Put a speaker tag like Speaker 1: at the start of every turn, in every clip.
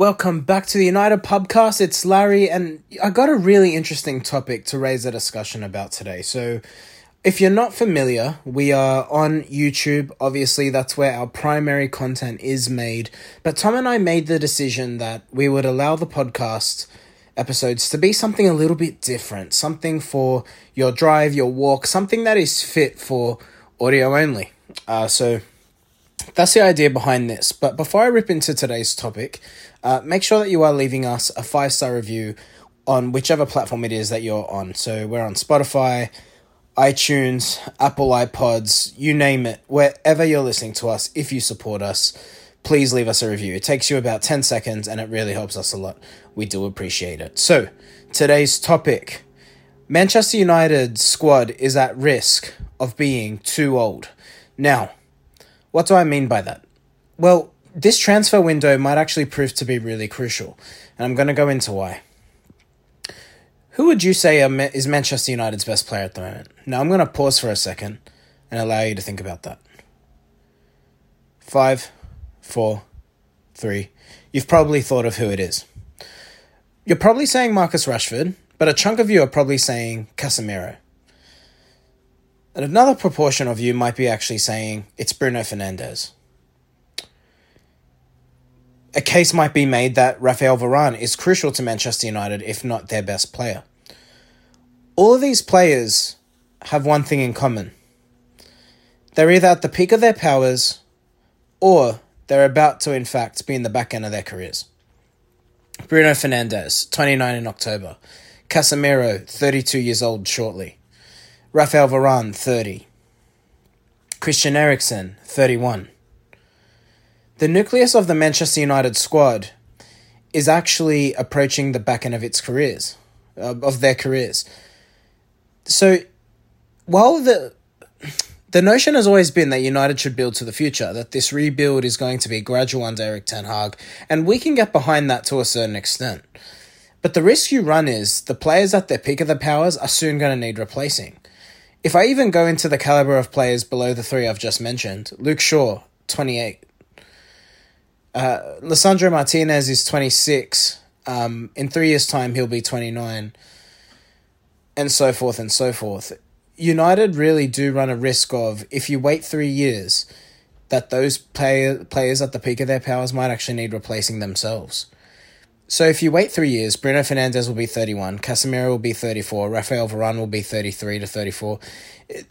Speaker 1: Welcome back to the United Pubcast. It's Larry, and I got a really interesting topic to raise a discussion about today. So, if you're not familiar, we are on YouTube. Obviously, that's where our primary content is made. But Tom and I made the decision that we would allow the podcast episodes to be something a little bit different, something for your drive, your walk, something that is fit for audio only. Uh, so, that's the idea behind this. But before I rip into today's topic, uh, make sure that you are leaving us a five star review on whichever platform it is that you're on. So we're on Spotify, iTunes, Apple iPods, you name it, wherever you're listening to us, if you support us, please leave us a review. It takes you about 10 seconds and it really helps us a lot. We do appreciate it. So, today's topic Manchester United squad is at risk of being too old. Now, what do I mean by that? Well, this transfer window might actually prove to be really crucial, and I'm going to go into why. Who would you say is Manchester United's best player at the moment? Now, I'm going to pause for a second and allow you to think about that. Five, four, three. You've probably thought of who it is. You're probably saying Marcus Rashford, but a chunk of you are probably saying Casemiro. And another proportion of you might be actually saying it's Bruno Fernandes a case might be made that Rafael Varane is crucial to Manchester United, if not their best player. All of these players have one thing in common they're either at the peak of their powers or they're about to, in fact, be in the back end of their careers. Bruno Fernandes, 29 in October. Casemiro, 32 years old shortly. Rafael Varane, 30. Christian Eriksen, 31. The nucleus of the Manchester United squad is actually approaching the back end of its careers, uh, of their careers. So, while the the notion has always been that United should build to the future, that this rebuild is going to be gradual under Erik Ten Hag, and we can get behind that to a certain extent. But the risk you run is the players at their peak of their powers are soon going to need replacing. If I even go into the caliber of players below the three I've just mentioned, Luke Shaw, 28, uh, Lisandro Martinez is 26. Um, in three years' time, he'll be 29. And so forth and so forth. United really do run a risk of, if you wait three years, that those play- players at the peak of their powers might actually need replacing themselves. So if you wait three years, Bruno Fernandes will be 31, Casemiro will be 34, Rafael Varane will be 33 to 34.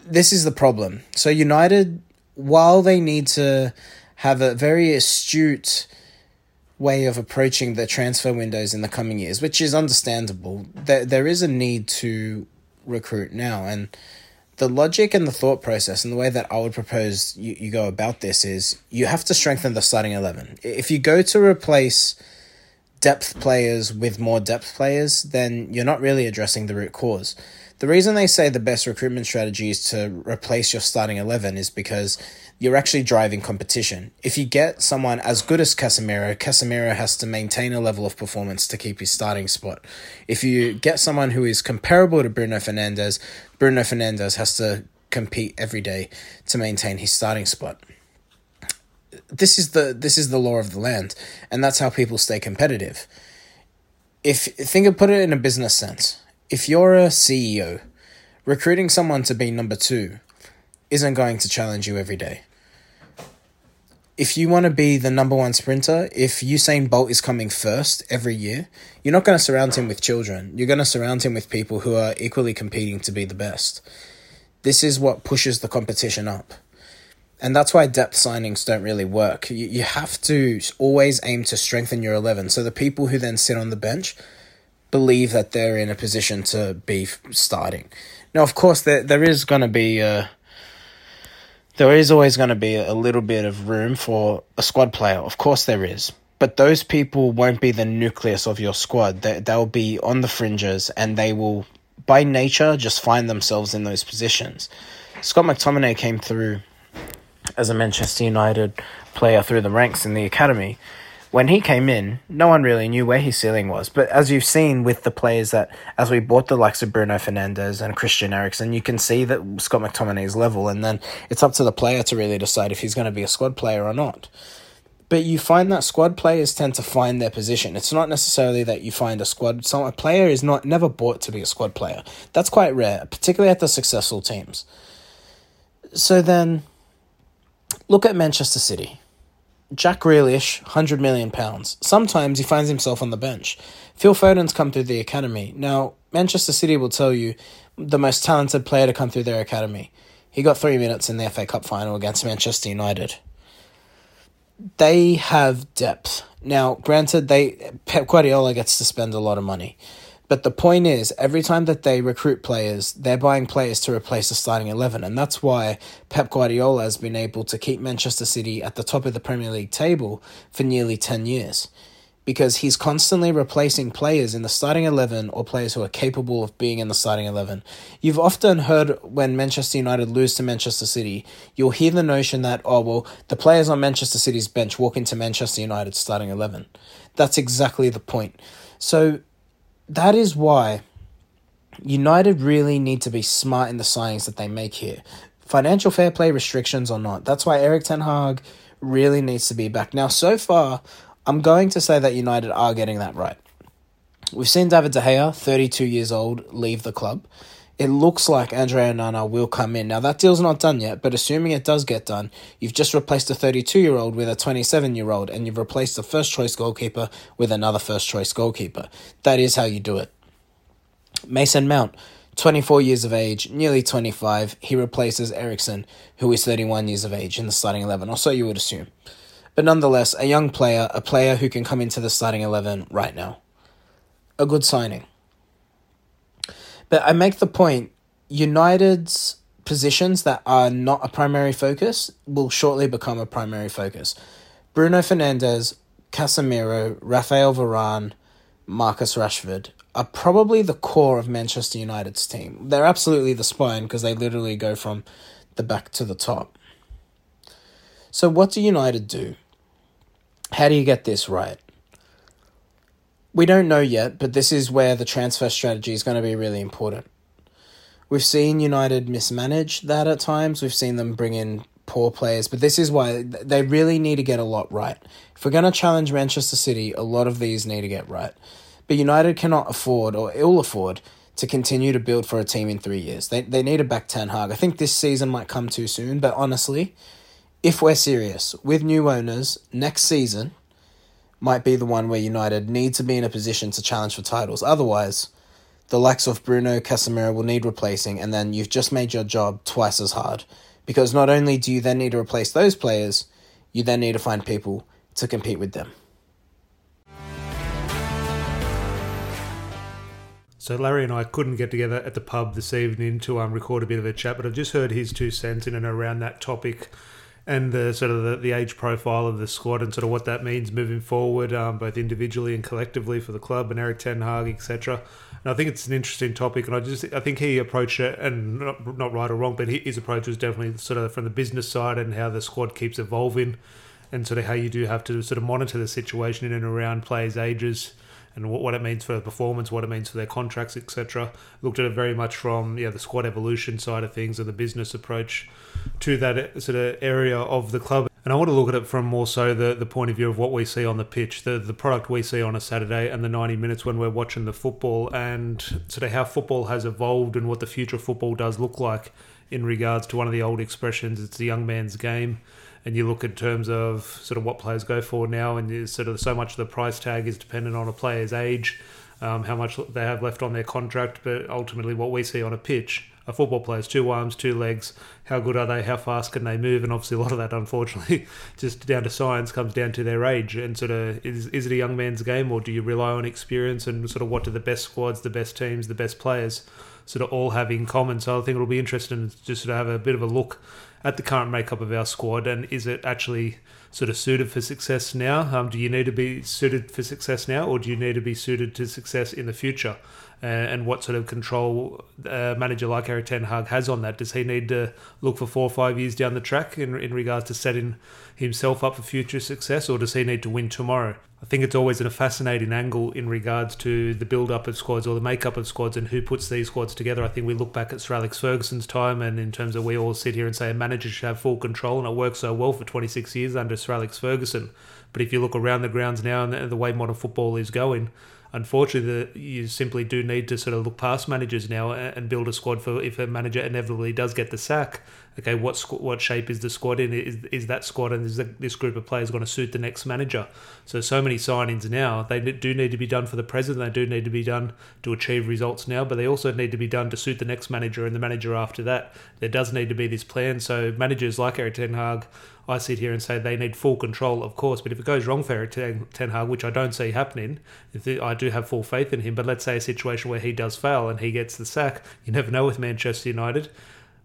Speaker 1: This is the problem. So United, while they need to have a very astute way of approaching the transfer windows in the coming years, which is understandable. There, there is a need to recruit now, and the logic and the thought process and the way that I would propose you, you go about this is you have to strengthen the starting 11. If you go to replace depth players with more depth players, then you're not really addressing the root cause. The reason they say the best recruitment strategy is to replace your starting 11 is because you're actually driving competition. If you get someone as good as Casemiro, Casemiro has to maintain a level of performance to keep his starting spot. If you get someone who is comparable to Bruno Fernandes, Bruno Fernandes has to compete every day to maintain his starting spot. This is the this is the law of the land, and that's how people stay competitive. If think of put it in a business sense. If you're a CEO, recruiting someone to be number two isn't going to challenge you every day if you want to be the number one sprinter, if Usain Bolt is coming first every year, you're not going to surround him with children. You're going to surround him with people who are equally competing to be the best. This is what pushes the competition up. And that's why depth signings don't really work. You, you have to always aim to strengthen your 11. So the people who then sit on the bench believe that they're in a position to be starting. Now, of course, there, there is going to be. Uh, there is always going to be a little bit of room for a squad player. Of course, there is. But those people won't be the nucleus of your squad. They, they'll be on the fringes and they will, by nature, just find themselves in those positions. Scott McTominay came through as a Manchester United player through the ranks in the academy when he came in, no one really knew where his ceiling was. But as you've seen with the players that, as we bought the likes of Bruno Fernandes and Christian Eriksen, you can see that Scott McTominay's level, and then it's up to the player to really decide if he's going to be a squad player or not. But you find that squad players tend to find their position. It's not necessarily that you find a squad. Some a player is not never bought to be a squad player. That's quite rare, particularly at the successful teams. So then, look at Manchester City. Jack Grealish, hundred million pounds. Sometimes he finds himself on the bench. Phil Foden's come through the academy. Now, Manchester City will tell you the most talented player to come through their academy. He got three minutes in the FA Cup final against Manchester United they have depth. Now, granted, they Pep Guardiola gets to spend a lot of money, but the point is, every time that they recruit players, they're buying players to replace the starting eleven, and that's why Pep Guardiola has been able to keep Manchester City at the top of the Premier League table for nearly ten years because he's constantly replacing players in the starting 11 or players who are capable of being in the starting 11. You've often heard when Manchester United lose to Manchester City, you'll hear the notion that, oh, well, the players on Manchester City's bench walk into Manchester United's starting 11. That's exactly the point. So that is why United really need to be smart in the signings that they make here. Financial fair play restrictions or not. That's why Erik Ten Hag really needs to be back. Now, so far, I'm going to say that United are getting that right. We've seen David De Gea, 32 years old, leave the club. It looks like Andre Onana will come in. Now, that deal's not done yet, but assuming it does get done, you've just replaced a 32 year old with a 27 year old, and you've replaced a first choice goalkeeper with another first choice goalkeeper. That is how you do it. Mason Mount, 24 years of age, nearly 25, he replaces Eriksen, who is 31 years of age, in the starting 11, or so you would assume. But nonetheless, a young player, a player who can come into the starting 11 right now. A good signing. But I make the point United's positions that are not a primary focus will shortly become a primary focus. Bruno Fernandes, Casemiro, Rafael Varane, Marcus Rashford are probably the core of Manchester United's team. They're absolutely the spine because they literally go from the back to the top. So, what do United do? How do you get this right? We don't know yet, but this is where the transfer strategy is going to be really important. We've seen United mismanage that at times. We've seen them bring in poor players, but this is why they really need to get a lot right. If we're going to challenge Manchester City, a lot of these need to get right. But United cannot afford or ill afford to continue to build for a team in three years. They, they need to back Ten Hag. I think this season might come too soon, but honestly, if we're serious with new owners, next season might be the one where United need to be in a position to challenge for titles. Otherwise, the likes of Bruno Casemiro will need replacing, and then you've just made your job twice as hard. Because not only do you then need to replace those players, you then need to find people to compete with them.
Speaker 2: So Larry and I couldn't get together at the pub this evening to um, record a bit of a chat, but I've just heard his two cents in and around that topic and the sort of the, the age profile of the squad and sort of what that means moving forward, um, both individually and collectively for the club and Erik Ten Hag, etc. And I think it's an interesting topic, and I just I think he approached it, and not, not right or wrong, but his approach was definitely sort of from the business side and how the squad keeps evolving, and sort of how you do have to sort of monitor the situation in and around players' ages and what, what it means for the performance, what it means for their contracts, etc. Looked at it very much from yeah the squad evolution side of things and the business approach to that sort of area of the club. And I want to look at it from more so the, the point of view of what we see on the pitch, the, the product we see on a Saturday and the 90 minutes when we're watching the football and sort of how football has evolved and what the future of football does look like in regards to one of the old expressions, it's the young man's game and you look in terms of sort of what players go for now, and sort of so much of the price tag is dependent on a player's age, um, how much they have left on their contract, but ultimately what we see on a pitch a football players two arms, two legs. How good are they? How fast can they move? And obviously, a lot of that, unfortunately, just down to science, comes down to their age. And sort of, is, is it a young man's game, or do you rely on experience? And sort of, what do the best squads, the best teams, the best players, sort of all have in common? So I think it'll be interesting to just sort of have a bit of a look at the current makeup of our squad, and is it actually sort of suited for success now? Um, do you need to be suited for success now, or do you need to be suited to success in the future? Uh, and what sort of control a manager like Erik Ten Hag has on that? Does he need to look for four or five years down the track in in regards to setting himself up for future success, or does he need to win tomorrow? I think it's always a fascinating angle in regards to the build up of squads or the makeup of squads and who puts these squads together. I think we look back at Sir Alex Ferguson's time, and in terms of we all sit here and say a manager should have full control, and it worked so well for 26 years under Sir Alex Ferguson. But if you look around the grounds now and the way modern football is going, unfortunately, the, you simply do need to sort of look past managers now and, build a squad for if a manager inevitably does get the sack. Okay, what squ- what shape is the squad in? Is, is that squad and is the, this group of players going to suit the next manager? So, so many signings now. They do need to be done for the present. They do need to be done to achieve results now, but they also need to be done to suit the next manager and the manager after that. There does need to be this plan. So, managers like Erik Ten Hag I sit here and say they need full control, of course. But if it goes wrong for Erik Ten Hag, which I don't see happening, I do have full faith in him. But let's say a situation where he does fail and he gets the sack, you never know with Manchester United.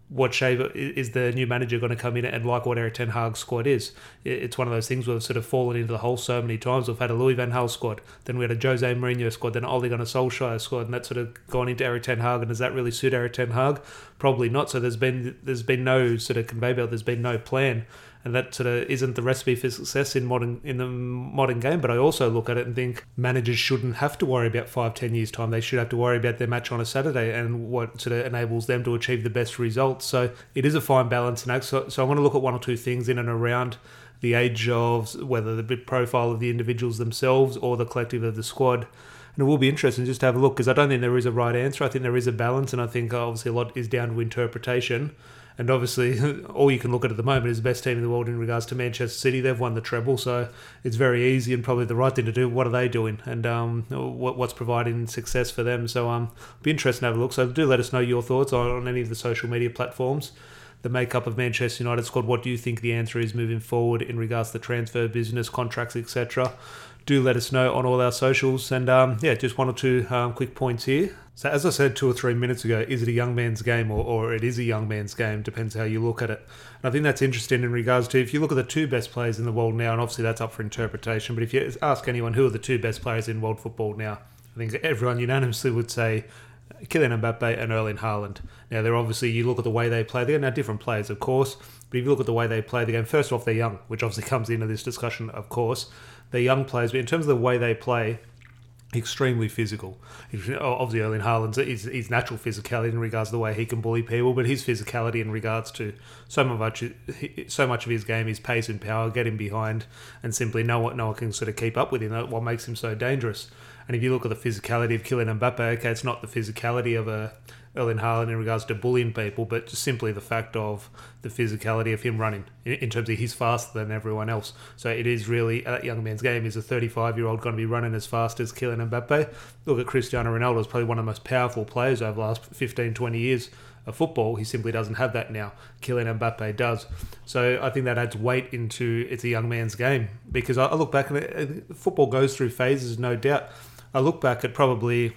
Speaker 2: What shape is the new manager going to come in and like what Erik Ten Hag's squad is? It's one of those things where we've sort of fallen into the hole so many times. We've had a Louis Van Gaal squad, then we had a Jose Mourinho squad, then Ole Gunnar Solskjaer squad, and that's sort of gone into Erik Ten Hag. And does that really suit Erik Ten Hag? Probably not. So there's been there's been no sort of conveyor belt. There's been no plan and that sort of isn't the recipe for success in modern in the modern game. But I also look at it and think managers shouldn't have to worry about five, ten years time. They should have to worry about their match on a Saturday and what sort of enables them to achieve the best results. So it is a fine balance, and so, so I want to look at one or two things in and around the age of whether the profile of the individuals themselves or the collective of the squad. And it will be interesting just to have a look because I don't think there is a right answer. I think there is a balance, and I think obviously a lot is down to interpretation. And obviously, all you can look at at the moment is the best team in the world in regards to Manchester City. They've won the treble, so it's very easy and probably the right thing to do. What are they doing, and um, what, what's providing success for them? So, um, be interesting to have a look. So, do let us know your thoughts on, on any of the social media platforms. The makeup of Manchester United squad. What do you think the answer is moving forward in regards to the transfer business, contracts, etc do let us know on all our socials. And um, yeah, just one or two um, quick points here. So, as I said two or three minutes ago, is it a young man's game or, or it is a young man's game? Depends how you look at it. And I think that's interesting in regards to if you look at the two best players in the world now, and obviously that's up for interpretation, but if you ask anyone who are the two best players in world football now, I think everyone unanimously would say Kylian Mbappe and Erling Haaland. Now, they're obviously, you look at the way they play, they're now different players, of course, but if you look at the way they play the game, first off, they're young, which obviously comes into this discussion, of course they're young players, but in terms of the way they play, extremely physical. Oh, obviously, Erling Haaland's his, his natural physicality in regards to the way he can bully people, but his physicality in regards to so much so much of his game is pace and power, get him behind, and simply no one no one can sort of keep up with him. What makes him so dangerous. And if you look at the physicality of Kylian Mbappe, okay, it's not the physicality of a Erling Haaland in regards to bullying people, but just simply the fact of the physicality of him running in, terms of he's faster than everyone else. So it is really uh, that young man's game. Is a 35 year old going to be running as fast as Kylian Mbappe? Look at Cristiano Ronaldo, is probably one of the most powerful players over the last 15, 20 years of football. He simply doesn't have that now. Kylian Mbappe does. So I think that adds weight into it's a young man's game because I look back and uh, football goes through phases, no doubt. I look back at probably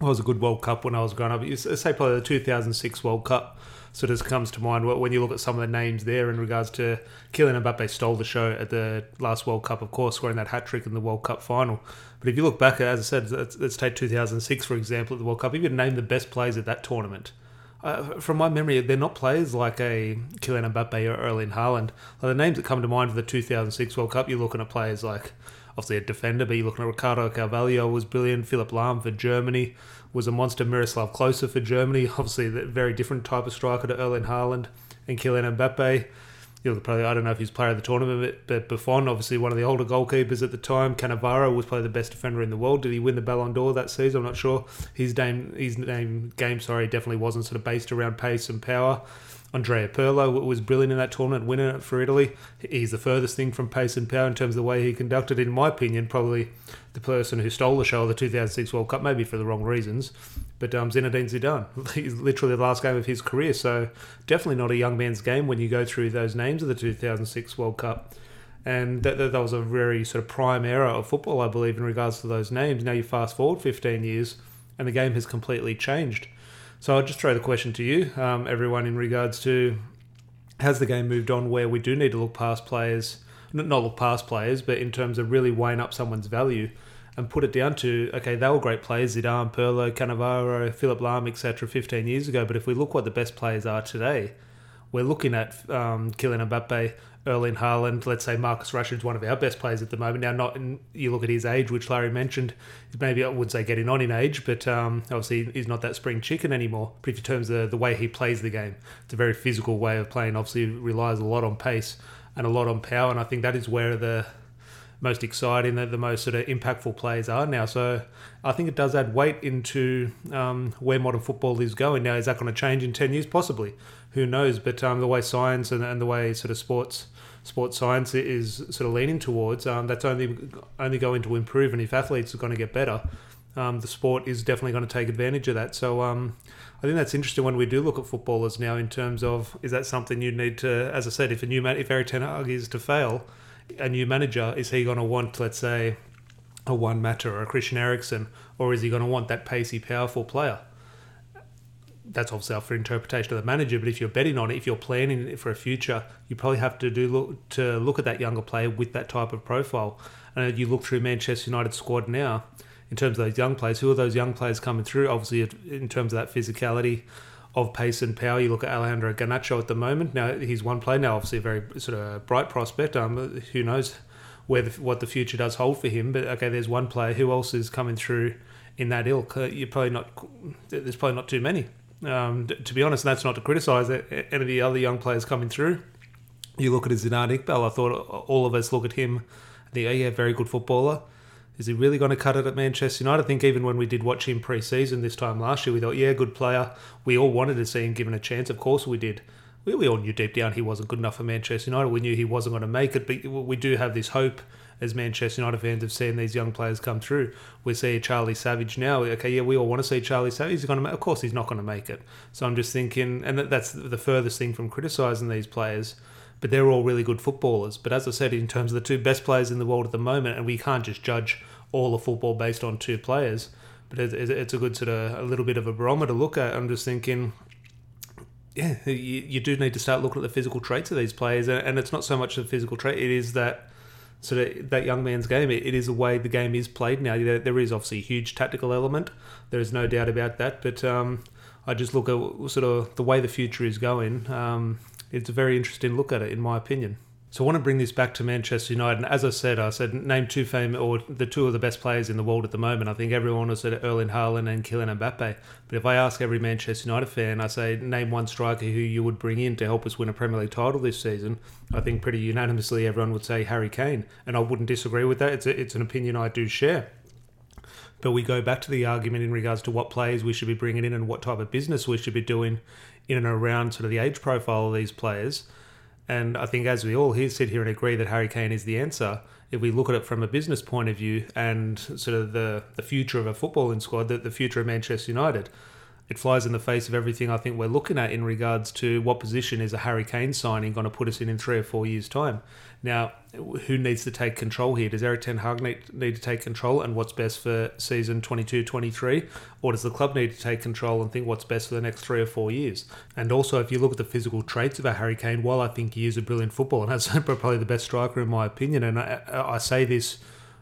Speaker 2: was a good World Cup when I was growing up. You say probably the 2006 World Cup sort of comes to mind when you look at some of the names there in regards to Kylian Mbappe stole the show at the last World Cup, of course, scoring that hat trick in the World Cup final. But if you look back, as I said, let's, let's take 2006 for example at the World Cup. If you name the best players at that tournament, uh, from my memory, they're not players like a Kylian Mbappe or Erling Haaland. Like the names that come to mind for the 2006 World Cup, you're looking at players like obviously a defender, but you're looking at Ricardo Carvalho was brilliant, Philipp Lahm for Germany was a monster, Miroslav Klose for Germany, obviously a very different type of striker to Erling Haaland and Kylian Mbappe. You know, probably I don't know if he's player of the tournament, but Buffon, obviously one of the older goalkeepers at the time. Cannavaro was probably the best defender in the world. Did he win the Ballon d'Or that season? I'm not sure. His name, his name game, sorry, definitely wasn't sort of based around pace and power. Andrea Pirlo was brilliant in that tournament, winning it for Italy. He's the furthest thing from pace and power in terms of the way he conducted. In my opinion, probably the person who stole the show of the 2006 World Cup, maybe for the wrong reasons. But um, Zinedine Zidane, he's literally the last game of his career, so definitely not a young man's game when you go through those names of the 2006 World Cup. And that, that was a very sort of prime era of football, I believe, in regards to those names. Now you fast forward 15 years, and the game has completely changed. So I'll just throw the question to you, um, everyone, in regards to has the game moved on where we do need to look past players, not look past players, but in terms of really weighing up someone's value and put it down to okay, they were great players, Zidane, Pirlo, Cannavaro, Philipp Lahm, etc. 15 years ago. But if we look what the best players are today, we're looking at um, Kylian Mbappe, Erling Haaland, let's say Marcus Rashford's one of our best players at the moment. Now, not in, you look at his age, which Larry mentioned, maybe I would say getting on in age, but um, obviously he's not that spring chicken anymore. But you terms of the way he plays the game, it's a very physical way of playing. Obviously, relies a lot on pace and a lot on power, and I think that is where the most exciting, the, the most sort of impactful players are now. So I think it does add weight into um, where modern football is going. Now, is that going to change in 10 years? Possibly. Who knows? But um, the way science and, and the way sort of sports sports science is sort of leaning towards, um, that's only only going to improve. And if athletes are going to get better, um, the sport is definitely going to take advantage of that. So um, I think that's interesting when we do look at footballers now in terms of is that something you need to, as I said, if a new man, if Erik Ten Hag is to fail, a new manager, is he going to want, let's say, a Juan Mata or a Christian Eriksen, or is he going to want that pacey, powerful player? That's obviously up for interpretation of the manager. But if you're betting on it, if you're planning it for a future, you probably have to do look, to look at that younger player with that type of profile. And you look through Manchester United squad now, in terms of those young players. Who are those young players coming through? Obviously, in terms of that physicality, of pace and power. You look at Alejandro Garnacho at the moment. Now he's one player. Now obviously a very sort of bright prospect. Um, who knows where the, what the future does hold for him? But okay, there's one player. Who else is coming through in that ilk? Uh, you're probably not. There's probably not too many. Um, to be honest, and that's not to criticise any of the other young players coming through. You look at Zidane Iqbal. I thought all of us look at him. I think, oh yeah, very good footballer. Is he really going to cut it at Manchester United? I think even when we did watch him pre-season this time last year, we thought, yeah, good player. We all wanted to see him given a chance. Of course we did. We, we all knew deep down he wasn't good enough for Manchester United. We knew he wasn't going to make it, but we do have this hope as Manchester United fans of seeing these young players come through. We see Charlie Savage now. Okay, yeah, we all want to see Charlie Savage. He's going to, make, of course, he's not going to make it. So I'm just thinking, and that's the furthest thing from criticising these players but they're all really good footballers. But as I said, in terms of the two best players in the world at the moment, and we can't just judge all of football based on two players. But it's a good sort of a little bit of a barometer to look at. I'm just thinking, yeah, you, you do need to start looking at the physical traits of these players, and it's not so much the physical trait; it is that sort of that young man's game. It, it is the way the game is played now. There, there is obviously a huge tactical element. There is no doubt about that. But um, I just look at sort of the way the future is going. Um, it's a very interesting look at it, in my opinion. So I want to bring this back to Manchester United. And as I said, I said name two famous or the two of the best players in the world at the moment. I think everyone has said Erling Haaland and Kylian Mbappe. But if I ask every Manchester United fan, I say name one striker who you would bring in to help us win a Premier League title this season. I think pretty unanimously everyone would say Harry Kane, and I wouldn't disagree with that. It's a, it's an opinion I do share. But we go back to the argument in regards to what players we should be bringing in and what type of business we should be doing in and around sort of the age profile of these players. And I think, as we all here sit here and agree that Harry Kane is the answer, if we look at it from a business point of view and sort of the, the future of a footballing squad, the, the future of Manchester United, it flies in the face of everything I think we're looking at in regards to what position is a Harry Kane signing going to put us in in three or four years' time. Now, who needs to take control here? Does Erik Ten Hag need, need to take control and what's best for season 22-23? Or does the club need to take control and think what's best for the next three or four years? And also, if you look at the physical traits of a Harry Kane, while I think he is a brilliant footballer, and that's probably the best striker in my opinion, and I, I say this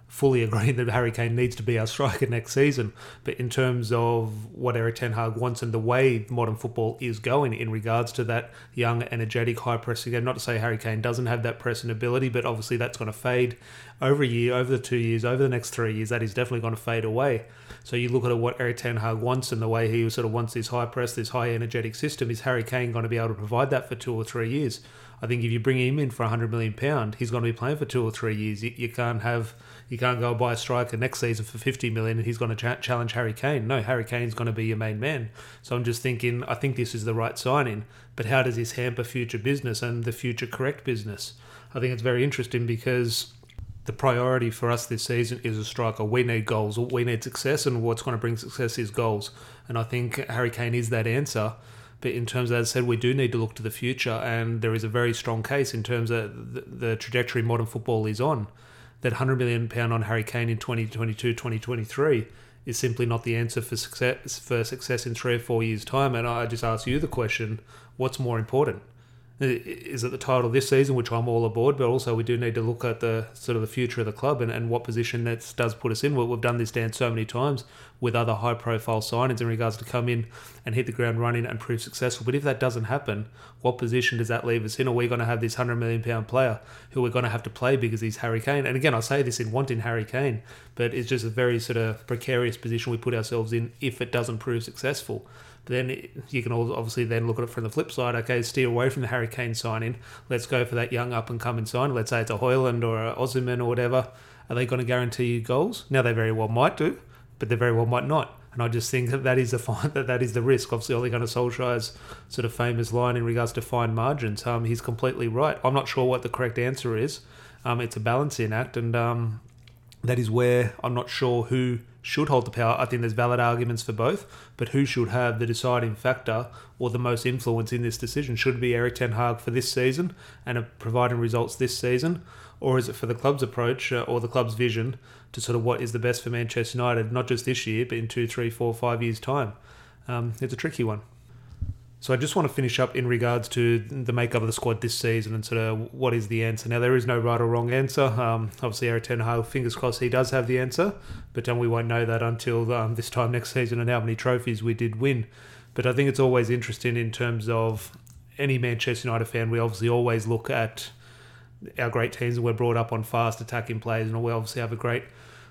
Speaker 2: fully agreeing that Harry Kane needs to be our striker next season. But in terms of what Erik Ten Hag wants and the way modern football is going in regards to that young, energetic, high pressing game, not to say Harry Kane doesn't have that pressing ability, but obviously that's going to fade over a year, over the two years, over the next three years. That is definitely going to fade away. So you look at what Erik Ten Hag wants and the way he sort of wants this high press, this high energetic system. Is Harry Kane going to be able to provide that for two or three years? I think if you bring him in for a hundred million pound, he's going to be playing for two or three years. You, you can't have you can't go buy a striker next season for 50 million and he's going to ch- challenge Harry Kane. No, Harry Kane's going to be your main man. So I'm just thinking, I think this is the right signing, but how does this hamper future business and the future correct business? I think it's very interesting because the priority for us this season is a striker. We need goals, we need success, and what's going to bring success is goals. And I think Harry Kane is that answer. But in terms, of, as I said, we do need to look to the future, and there is a very strong case in terms of the, the trajectory modern football is on that 100 million pound on Harry Kane in 2022 2023 is simply not the answer for success for success in 3 or 4 years time. And I just ask you the question what's more important is it the title this season, which I'm all aboard, but also we do need to look at the sort of the future of the club and, and what position that does put us in. We've done this dance so many times with other high profile signings in regards to come in and hit the ground running and prove successful. But if that doesn't happen, what position does that leave us in? Are we going to have this hundred million pound player who we're going to have to play because he's Harry Kane? And again, I say this in wanting Harry Kane, but it's just a very sort of precarious position we put ourselves in if it doesn't prove successful. Then you can obviously then look at it from the flip side. Okay, steer away from the Harry Kane signing. Let's go for that young up and coming sign. Let's say it's a Højlund or a Osimhen or whatever. Are they going to guarantee you goals? Now they very well might do but they very well might not. And I just think that that is the fine, that that is the risk. Obviously, Ole Gunnar Solskjaer's sort of famous line in regards to fine margins. Um, he's completely right. I'm not sure what the correct answer is. Um, it's a balancing act, and um, that is where I'm not sure who should hold the power. I think there's valid arguments for both, but who should have the deciding factor or the most influence in this decision? Should it be Erik Ten Hag for this season and providing results this season, or is it for the club's approach uh, or the club's vision to sort of what is the best for Manchester United, not just this year, but in two, three, four, five years' time? Um, it's a tricky one. So I just want to finish up in regards to the makeup of the squad this season and sort of what is the answer. Now there is no right or wrong answer. Um, obviously, Erik Ten Hag, fingers crossed, he does have the answer, but um, we won't know that until um, this time next season and how many trophies we did win. But I think it's always interesting in terms of any Manchester United fan. We obviously always look at our great teams and we're brought up on fast attacking plays, and we obviously have a great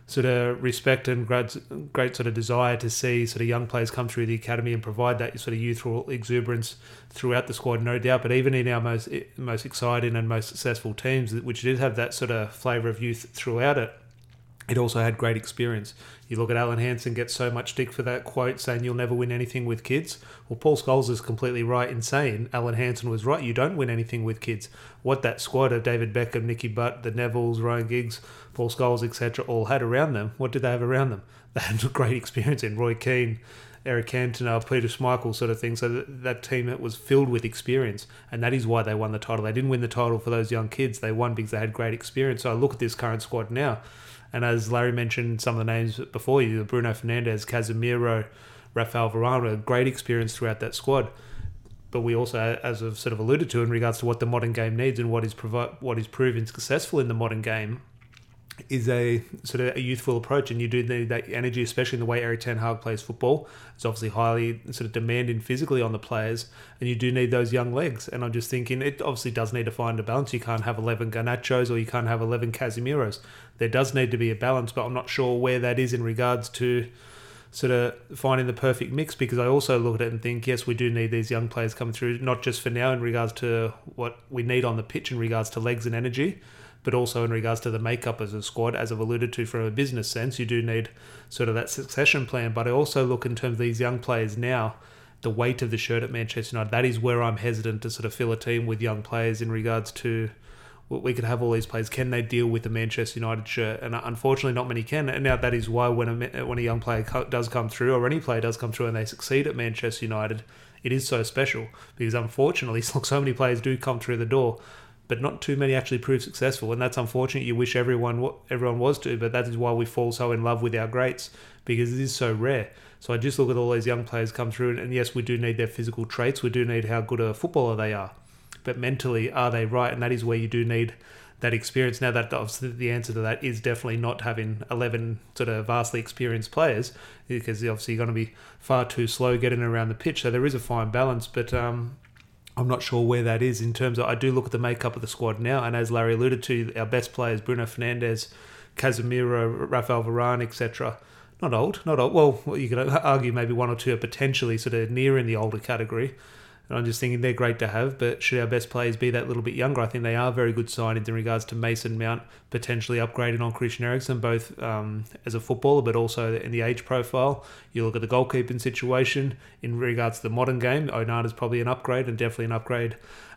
Speaker 2: sort of respect and great, great sort of desire to see sort of young players come through the academy and provide that sort of youthful exuberance throughout the squad, no doubt. But even in our most most exciting and most successful teams, which did have that sort of flavour of youth throughout it, it also had great experience. You look at Alan Hansen gets so much stick for that quote saying you'll never win anything with kids. Well, Paul Scholes is completely right in saying Alan Hansen was right. You don't win anything with kids. What that squad of David Beckham, Nicky Butt, the Nevilles, Ryan Giggs, Paul Scholes, etc., all had around them. What did they have around them? They had a great experience in Roy Keane, Eric Cantona, Peter Schmeichel sort of thing. So that, that team that was filled with experience, and that is why they won the title. They didn't win the title for those young kids. They won because they had great experience. So I look at this current squad now and as Larry mentioned, some of the names before you, Bruno Fernandes, Casemiro, Rafael Varane, great experience throughout that squad. But we also, as I've sort of alluded to, in regards to what the modern game needs and what is provi- what is proving successful in the modern game, is a sort of a youthful approach, and you do need that energy, especially in the way Erik Ten Hag plays football. It's obviously highly sort of demanding physically on the players, and you do need those young legs. And I'm just thinking it obviously does need to find a balance. You can't have 11 Garnachos or you can't have 11 Casemiros. There does need to be a balance, but I'm not sure where that is in regards to sort of finding the perfect mix because I also look at it and think, yes, we do need these young players coming through, not just for now in regards to what we need on the pitch in regards to legs and energy, but also in regards to the makeup as a squad, as I've alluded to from a business sense, you do need sort of that succession plan. But I also look in terms of these young players now, the weight of the shirt at Manchester United. That is where I'm hesitant to sort of fill a team with young players in regards to we could have all these players. Can they deal with the Manchester United shirt? And uh, unfortunately, not many can. And now that is why when a when a young player does come through, or any player does come through, and they succeed at Manchester United, it is so special because unfortunately, so many players do come through the door but not too many actually prove successful, and that's unfortunate. You wish everyone everyone was to, but that is why we fall so in love with our greats because it is so rare. So I just look at all these young players come through, and yes, we do need their physical traits. We do need how good a footballer they are, but mentally, are they right? And that is where you do need that experience. Now, that obviously the answer to that is definitely not having eleven sort of vastly experienced players, because obviously you're going to be far too slow getting around the pitch. So there is a fine balance, but um, I'm not sure where that is in terms of. I do look at the makeup of the squad now, and as Larry alluded to, our best players Bruno Fernandes, Casemiro, Rafael Varane, etc. Not old, not old. Well, you could argue maybe one or two are potentially sort of near in the older category, and I'm just thinking they're great to have, but should our best players be that little bit younger? I think they are very good signings in regards to Mason Mount potentially upgrading on Christian Eriksen, both um, as a footballer but also in the age profile. You look at the goalkeeping situation in regards to the modern game. Onana's probably an upgrade and definitely an upgrade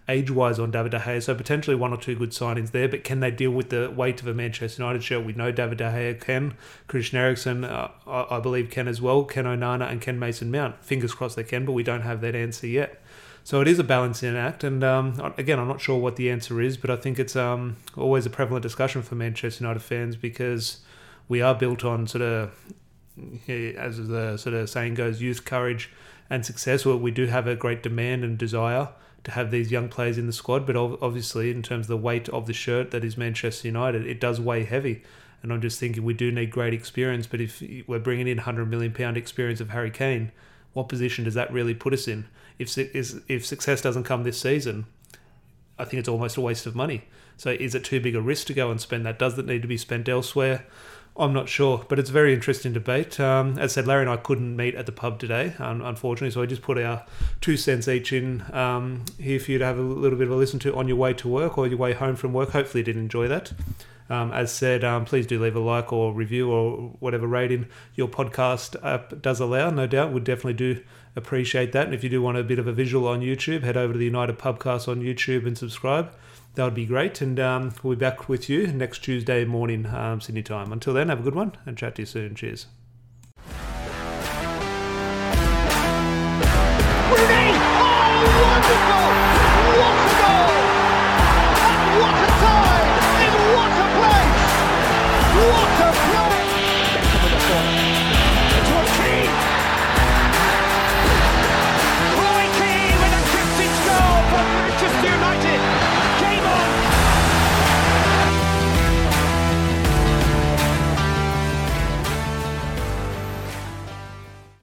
Speaker 2: age wise on David De Gea. So potentially one or two good signings there, but can they deal with the weight of a Manchester United shirt? We know David De Gea can. Christian Eriksen, uh, I, I believe, can as well. Can Onana and can Mason Mount. Fingers crossed they can, but we don't have that answer yet. So it is a balancing act, and um, again, I'm not sure what the answer is, but I think it's um, always a prevalent discussion for Manchester United fans because we are built on sort of, as the sort of saying goes, youth, courage, and success. Well, we do have a great demand and desire to have these young players in the squad. But obviously, in terms of the weight of the shirt that is Manchester United, it does weigh heavy. And I'm just thinking we do need great experience. But if we're bringing in 100 million pound experience of Harry Kane, what position does that really put us in? If if success doesn't come this season, I think it's almost a waste of money. So is it too big a risk to go and spend that? Does it need to be spent elsewhere? I'm not sure, but it's a very interesting debate. Um, as I said, Larry and I couldn't meet at the pub today, um, unfortunately, so I just put our two cents each in um, here for you to have a little bit of a listen to on your way to work or your way home from work. Hopefully, you did enjoy that. Um, as said, um, please do leave a like or review or whatever rating your podcast app does allow. No doubt, would definitely do appreciate that. And if you do want a bit of a visual on YouTube, head over to the United Pubcast on YouTube and subscribe that would be great. And um, we'll be back with you next Tuesday morning, um, Sydney time. Until then, have a good one and chat to you soon. Cheers. Oh, wonderful!